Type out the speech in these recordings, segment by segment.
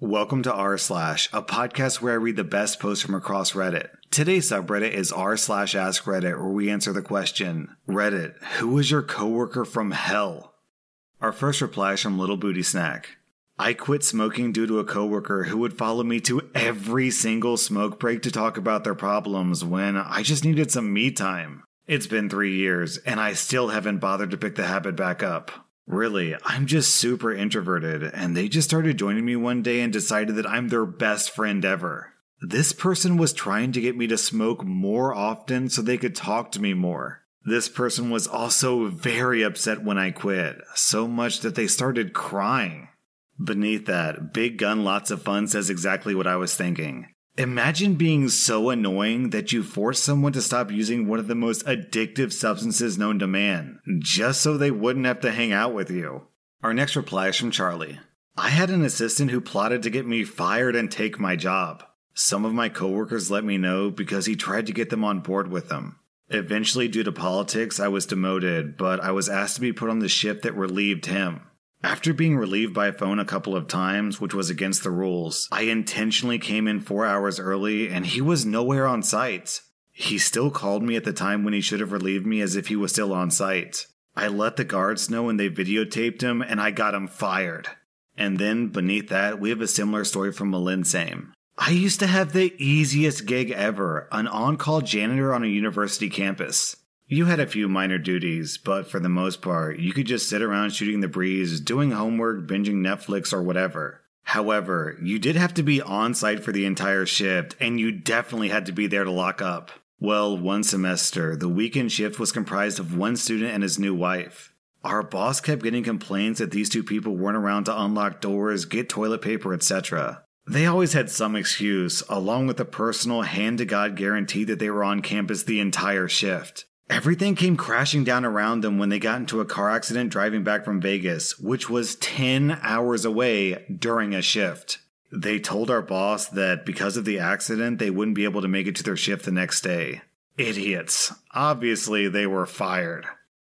Welcome to r slash, a podcast where I read the best posts from across Reddit. Today's subreddit is r slash ask Reddit, where we answer the question: Reddit, who is your coworker from hell? Our first reply is from Little Booty Snack. I quit smoking due to a coworker who would follow me to every single smoke break to talk about their problems when I just needed some me time. It's been three years, and I still haven't bothered to pick the habit back up. Really, I'm just super introverted, and they just started joining me one day and decided that I'm their best friend ever. This person was trying to get me to smoke more often so they could talk to me more. This person was also very upset when I quit, so much that they started crying. Beneath that, Big Gun Lots of Fun says exactly what I was thinking. Imagine being so annoying that you force someone to stop using one of the most addictive substances known to man, just so they wouldn't have to hang out with you. Our next reply is from Charlie. I had an assistant who plotted to get me fired and take my job. Some of my coworkers let me know because he tried to get them on board with him. Eventually, due to politics, I was demoted, but I was asked to be put on the ship that relieved him. After being relieved by phone a couple of times, which was against the rules, I intentionally came in four hours early and he was nowhere on site. He still called me at the time when he should have relieved me as if he was still on site. I let the guards know and they videotaped him and I got him fired. And then beneath that, we have a similar story from Malinsame. I used to have the easiest gig ever, an on-call janitor on a university campus. You had a few minor duties, but for the most part, you could just sit around shooting the breeze, doing homework, binging Netflix, or whatever. However, you did have to be on site for the entire shift, and you definitely had to be there to lock up. Well, one semester, the weekend shift was comprised of one student and his new wife. Our boss kept getting complaints that these two people weren't around to unlock doors, get toilet paper, etc. They always had some excuse, along with a personal hand to God guarantee that they were on campus the entire shift. Everything came crashing down around them when they got into a car accident driving back from Vegas, which was 10 hours away during a shift. They told our boss that because of the accident, they wouldn't be able to make it to their shift the next day. Idiots. Obviously, they were fired.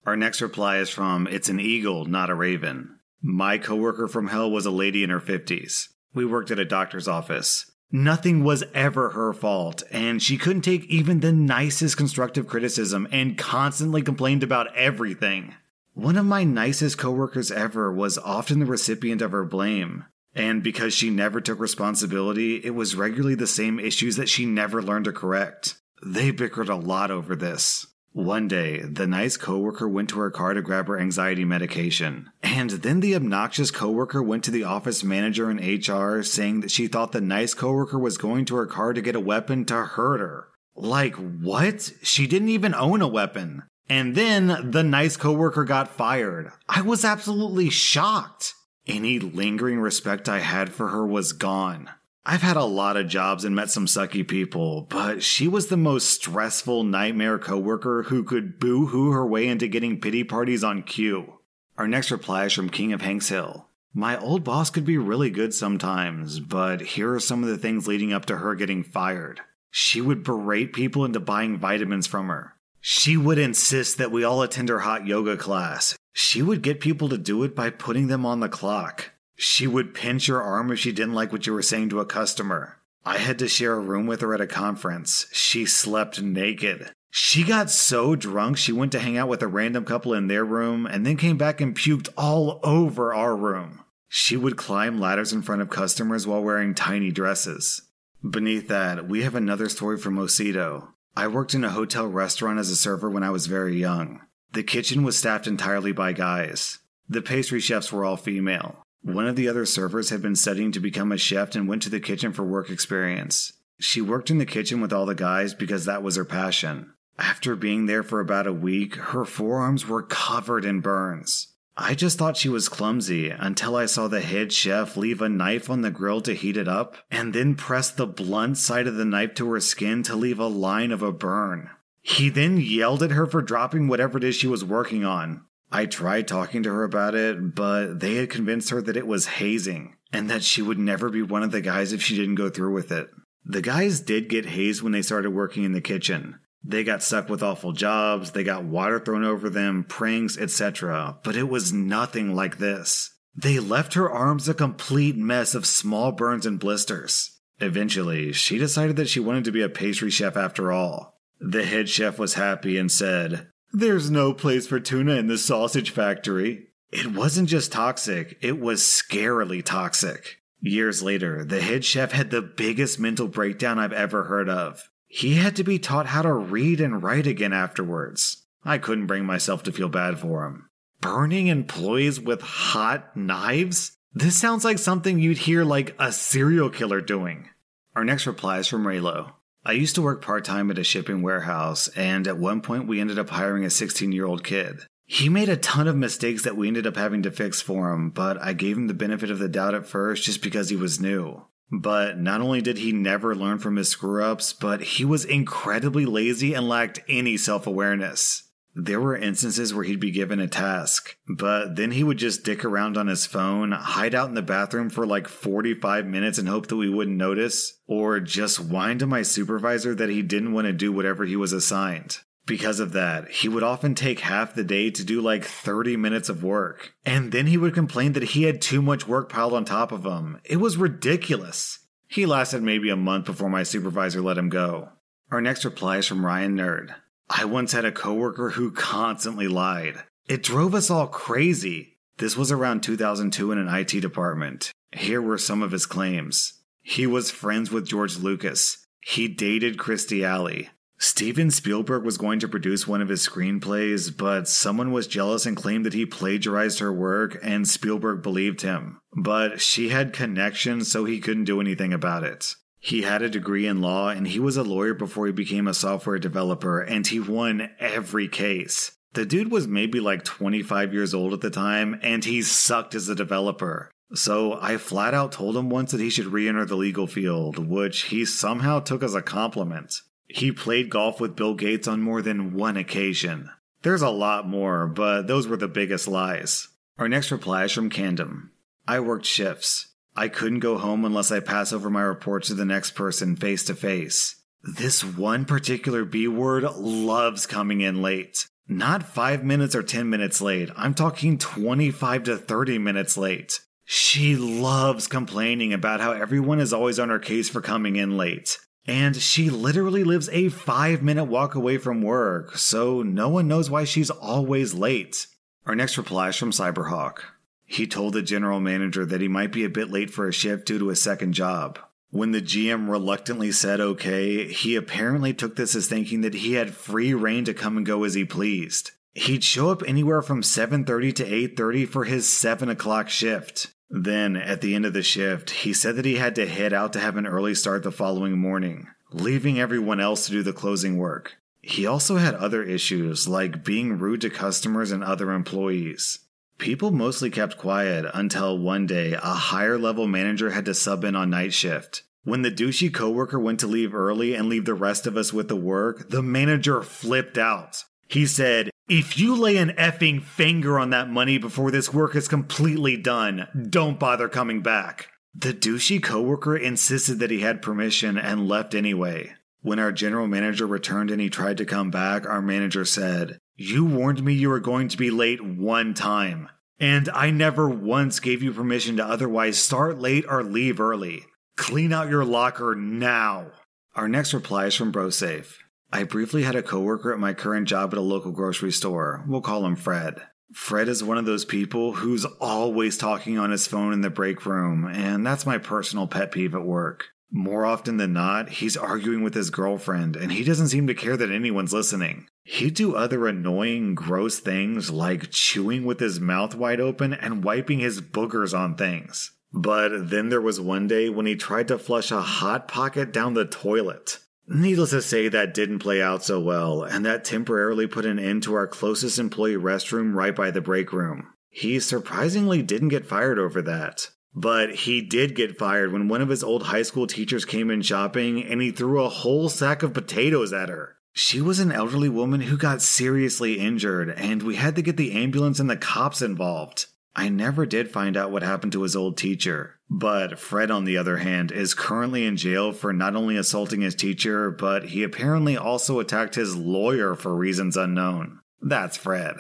Our next reply is from It's an Eagle, not a Raven. My coworker from hell was a lady in her 50s. We worked at a doctor's office. Nothing was ever her fault, and she couldn't take even the nicest constructive criticism and constantly complained about everything. One of my nicest coworkers ever was often the recipient of her blame, and because she never took responsibility, it was regularly the same issues that she never learned to correct. They bickered a lot over this. One day, the nice coworker went to her car to grab her anxiety medication. And then the obnoxious coworker went to the office manager in HR saying that she thought the nice coworker was going to her car to get a weapon to hurt her. Like, what? She didn't even own a weapon. And then the nice coworker got fired. I was absolutely shocked. Any lingering respect I had for her was gone. I've had a lot of jobs and met some sucky people, but she was the most stressful nightmare coworker who could boo hoo her way into getting pity parties on cue. Our next reply is from King of Hanks Hill. My old boss could be really good sometimes, but here are some of the things leading up to her getting fired. She would berate people into buying vitamins from her. She would insist that we all attend her hot yoga class. She would get people to do it by putting them on the clock. She would pinch your arm if she didn't like what you were saying to a customer. I had to share a room with her at a conference. She slept naked. She got so drunk she went to hang out with a random couple in their room and then came back and puked all over our room. She would climb ladders in front of customers while wearing tiny dresses. Beneath that, we have another story from Osito. I worked in a hotel restaurant as a server when I was very young. The kitchen was staffed entirely by guys. The pastry chefs were all female. One of the other servers had been studying to become a chef and went to the kitchen for work experience. She worked in the kitchen with all the guys because that was her passion. After being there for about a week, her forearms were covered in burns. I just thought she was clumsy until I saw the head chef leave a knife on the grill to heat it up and then press the blunt side of the knife to her skin to leave a line of a burn. He then yelled at her for dropping whatever it is she was working on. I tried talking to her about it, but they had convinced her that it was hazing and that she would never be one of the guys if she didn't go through with it. The guys did get hazed when they started working in the kitchen. They got stuck with awful jobs, they got water thrown over them, pranks, etc., but it was nothing like this. They left her arms a complete mess of small burns and blisters. Eventually, she decided that she wanted to be a pastry chef after all. The head chef was happy and said, There's no place for tuna in the sausage factory. It wasn't just toxic, it was scarily toxic. Years later, the head chef had the biggest mental breakdown I've ever heard of. He had to be taught how to read and write again afterwards. I couldn't bring myself to feel bad for him. Burning employees with hot knives? This sounds like something you'd hear like a serial killer doing. Our next reply is from Raylo. I used to work part time at a shipping warehouse, and at one point we ended up hiring a 16 year old kid. He made a ton of mistakes that we ended up having to fix for him, but I gave him the benefit of the doubt at first just because he was new. But not only did he never learn from his screw ups, but he was incredibly lazy and lacked any self awareness. There were instances where he'd be given a task, but then he would just dick around on his phone, hide out in the bathroom for like 45 minutes and hope that we wouldn't notice, or just whine to my supervisor that he didn't want to do whatever he was assigned. Because of that, he would often take half the day to do like 30 minutes of work. And then he would complain that he had too much work piled on top of him. It was ridiculous. He lasted maybe a month before my supervisor let him go. Our next reply is from Ryan Nerd. I once had a coworker who constantly lied. It drove us all crazy. This was around 2002 in an IT department. Here were some of his claims. He was friends with George Lucas. He dated Kirstie Alley. Steven Spielberg was going to produce one of his screenplays, but someone was jealous and claimed that he plagiarized her work, and Spielberg believed him. But she had connections, so he couldn't do anything about it. He had a degree in law, and he was a lawyer before he became a software developer, and he won every case. The dude was maybe like 25 years old at the time, and he sucked as a developer. So I flat out told him once that he should re enter the legal field, which he somehow took as a compliment. He played golf with Bill Gates on more than one occasion. There's a lot more, but those were the biggest lies. Our next reply is from Candom. I worked shifts. I couldn't go home unless I pass over my report to the next person face to face. This one particular B word loves coming in late. Not 5 minutes or 10 minutes late. I'm talking 25 to 30 minutes late. She loves complaining about how everyone is always on her case for coming in late. And she literally lives a five minute walk away from work, so no one knows why she's always late. Our next reply is from Cyberhawk. He told the general manager that he might be a bit late for a shift due to a second job. When the GM reluctantly said okay, he apparently took this as thinking that he had free reign to come and go as he pleased. He'd show up anywhere from 7:30 to 8:30 for his 7 o'clock shift. Then, at the end of the shift, he said that he had to head out to have an early start the following morning, leaving everyone else to do the closing work. He also had other issues, like being rude to customers and other employees. People mostly kept quiet until one day a higher level manager had to sub in on night shift. When the douchey coworker went to leave early and leave the rest of us with the work, the manager flipped out. He said, if you lay an effing finger on that money before this work is completely done, don't bother coming back. The douchey coworker insisted that he had permission and left anyway. When our general manager returned and he tried to come back, our manager said, You warned me you were going to be late one time. And I never once gave you permission to otherwise start late or leave early. Clean out your locker now. Our next reply is from BroSafe. I briefly had a coworker at my current job at a local grocery store. We'll call him Fred. Fred is one of those people who's always talking on his phone in the break room, and that's my personal pet peeve at work. More often than not, he's arguing with his girlfriend, and he doesn't seem to care that anyone's listening. He'd do other annoying, gross things like chewing with his mouth wide open and wiping his boogers on things. But then there was one day when he tried to flush a hot pocket down the toilet. Needless to say, that didn't play out so well, and that temporarily put an end to our closest employee restroom right by the break room. He surprisingly didn't get fired over that. But he did get fired when one of his old high school teachers came in shopping and he threw a whole sack of potatoes at her. She was an elderly woman who got seriously injured, and we had to get the ambulance and the cops involved. I never did find out what happened to his old teacher. But Fred, on the other hand, is currently in jail for not only assaulting his teacher, but he apparently also attacked his lawyer for reasons unknown. That's Fred.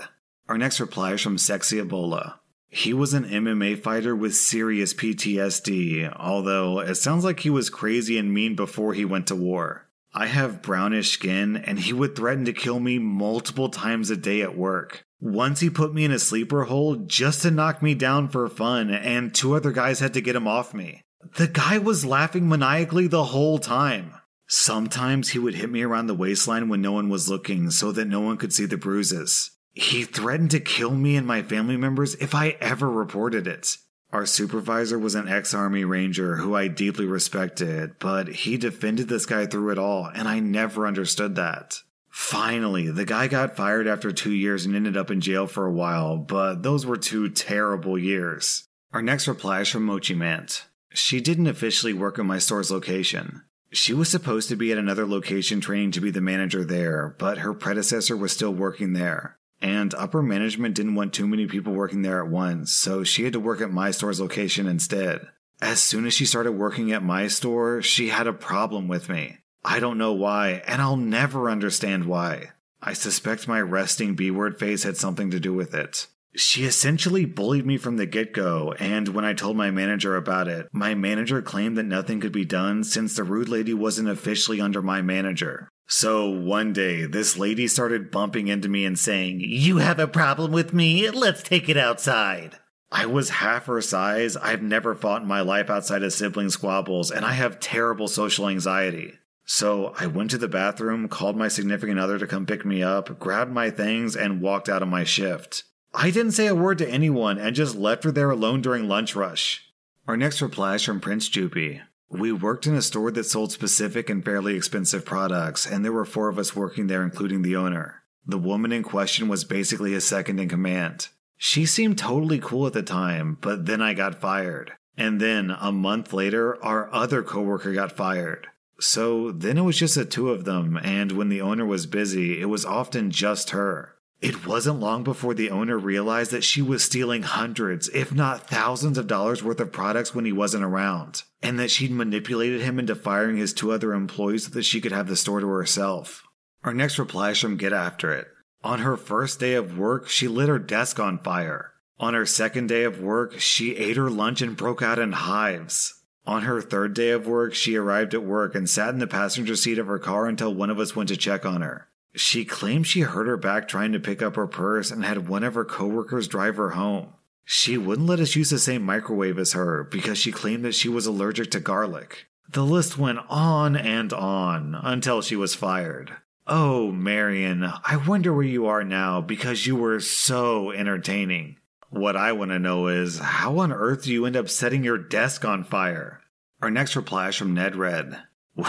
Our next reply is from Sexy Ebola. He was an MMA fighter with serious PTSD, although it sounds like he was crazy and mean before he went to war. I have brownish skin, and he would threaten to kill me multiple times a day at work. Once he put me in a sleeper hold just to knock me down for fun, and two other guys had to get him off me. The guy was laughing maniacally the whole time. Sometimes he would hit me around the waistline when no one was looking so that no one could see the bruises. He threatened to kill me and my family members if I ever reported it. Our supervisor was an ex Army Ranger who I deeply respected, but he defended this guy through it all, and I never understood that. Finally, the guy got fired after two years and ended up in jail for a while, but those were two terrible years. Our next reply is from Mochi Mant. She didn't officially work at my store's location. She was supposed to be at another location training to be the manager there, but her predecessor was still working there. And upper management didn't want too many people working there at once, so she had to work at my store's location instead. As soon as she started working at my store, she had a problem with me. I don't know why, and I'll never understand why. I suspect my resting B word face had something to do with it. She essentially bullied me from the get go, and when I told my manager about it, my manager claimed that nothing could be done since the rude lady wasn't officially under my manager. So one day, this lady started bumping into me and saying, You have a problem with me? Let's take it outside. I was half her size. I've never fought in my life outside of sibling squabbles, and I have terrible social anxiety. So I went to the bathroom, called my significant other to come pick me up, grabbed my things, and walked out of my shift. I didn't say a word to anyone and just left her there alone during lunch rush. Our next reply is from Prince Jupy. We worked in a store that sold specific and fairly expensive products, and there were four of us working there, including the owner. The woman in question was basically his second in command. She seemed totally cool at the time, but then I got fired. And then, a month later, our other coworker got fired. So then it was just the two of them, and when the owner was busy, it was often just her. It wasn't long before the owner realized that she was stealing hundreds, if not thousands of dollars worth of products when he wasn't around, and that she'd manipulated him into firing his two other employees so that she could have the store to herself. Our next reply is from Get After It. On her first day of work, she lit her desk on fire. On her second day of work, she ate her lunch and broke out in hives. On her third day of work, she arrived at work and sat in the passenger seat of her car until one of us went to check on her. She claimed she hurt her back trying to pick up her purse and had one of her coworkers drive her home. She wouldn't let us use the same microwave as her because she claimed that she was allergic to garlic. The list went on and on until she was fired. Oh, Marion, I wonder where you are now because you were so entertaining. What I want to know is how on earth do you end up setting your desk on fire? Our next reply is from Ned Red.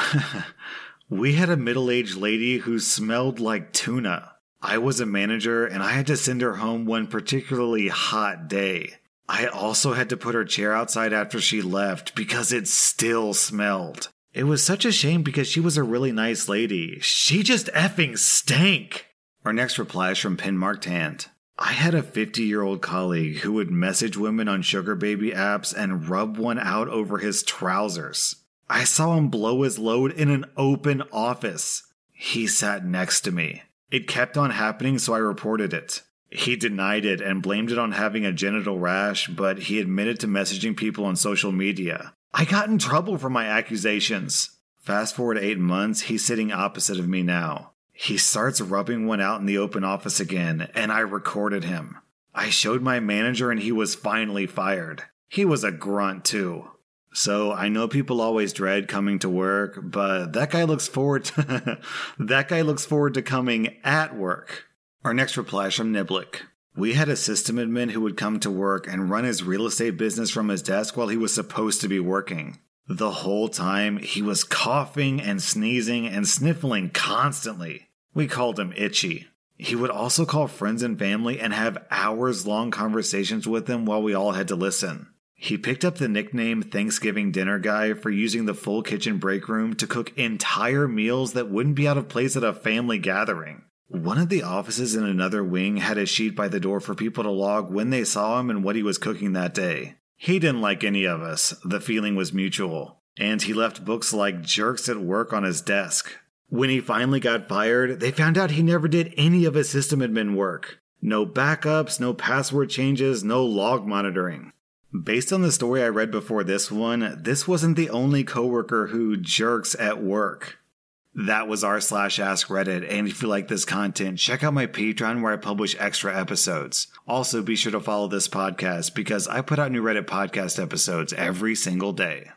We had a middle aged lady who smelled like tuna. I was a manager and I had to send her home one particularly hot day. I also had to put her chair outside after she left because it still smelled. It was such a shame because she was a really nice lady. She just effing stank. Our next reply is from Pinmarked Hand. I had a 50 year old colleague who would message women on sugar baby apps and rub one out over his trousers. I saw him blow his load in an open office. He sat next to me. It kept on happening, so I reported it. He denied it and blamed it on having a genital rash, but he admitted to messaging people on social media. I got in trouble for my accusations. Fast forward eight months, he's sitting opposite of me now. He starts rubbing one out in the open office again, and I recorded him. I showed my manager, and he was finally fired. He was a grunt, too. So I know people always dread coming to work, but that guy looks forward to that guy looks forward to coming at work. Our next reply is from Niblick. We had a system admin who would come to work and run his real estate business from his desk while he was supposed to be working. The whole time he was coughing and sneezing and sniffling constantly. We called him Itchy. He would also call friends and family and have hours long conversations with them while we all had to listen. He picked up the nickname Thanksgiving Dinner Guy for using the full kitchen break room to cook entire meals that wouldn't be out of place at a family gathering. One of the offices in another wing had a sheet by the door for people to log when they saw him and what he was cooking that day. He didn't like any of us, the feeling was mutual, and he left books like Jerks at Work on his desk. When he finally got fired, they found out he never did any of his system admin work. No backups, no password changes, no log monitoring. Based on the story I read before this one, this wasn't the only coworker who jerks at work. That was r slash ask Reddit, and if you like this content, check out my Patreon where I publish extra episodes. Also, be sure to follow this podcast because I put out new Reddit podcast episodes every single day.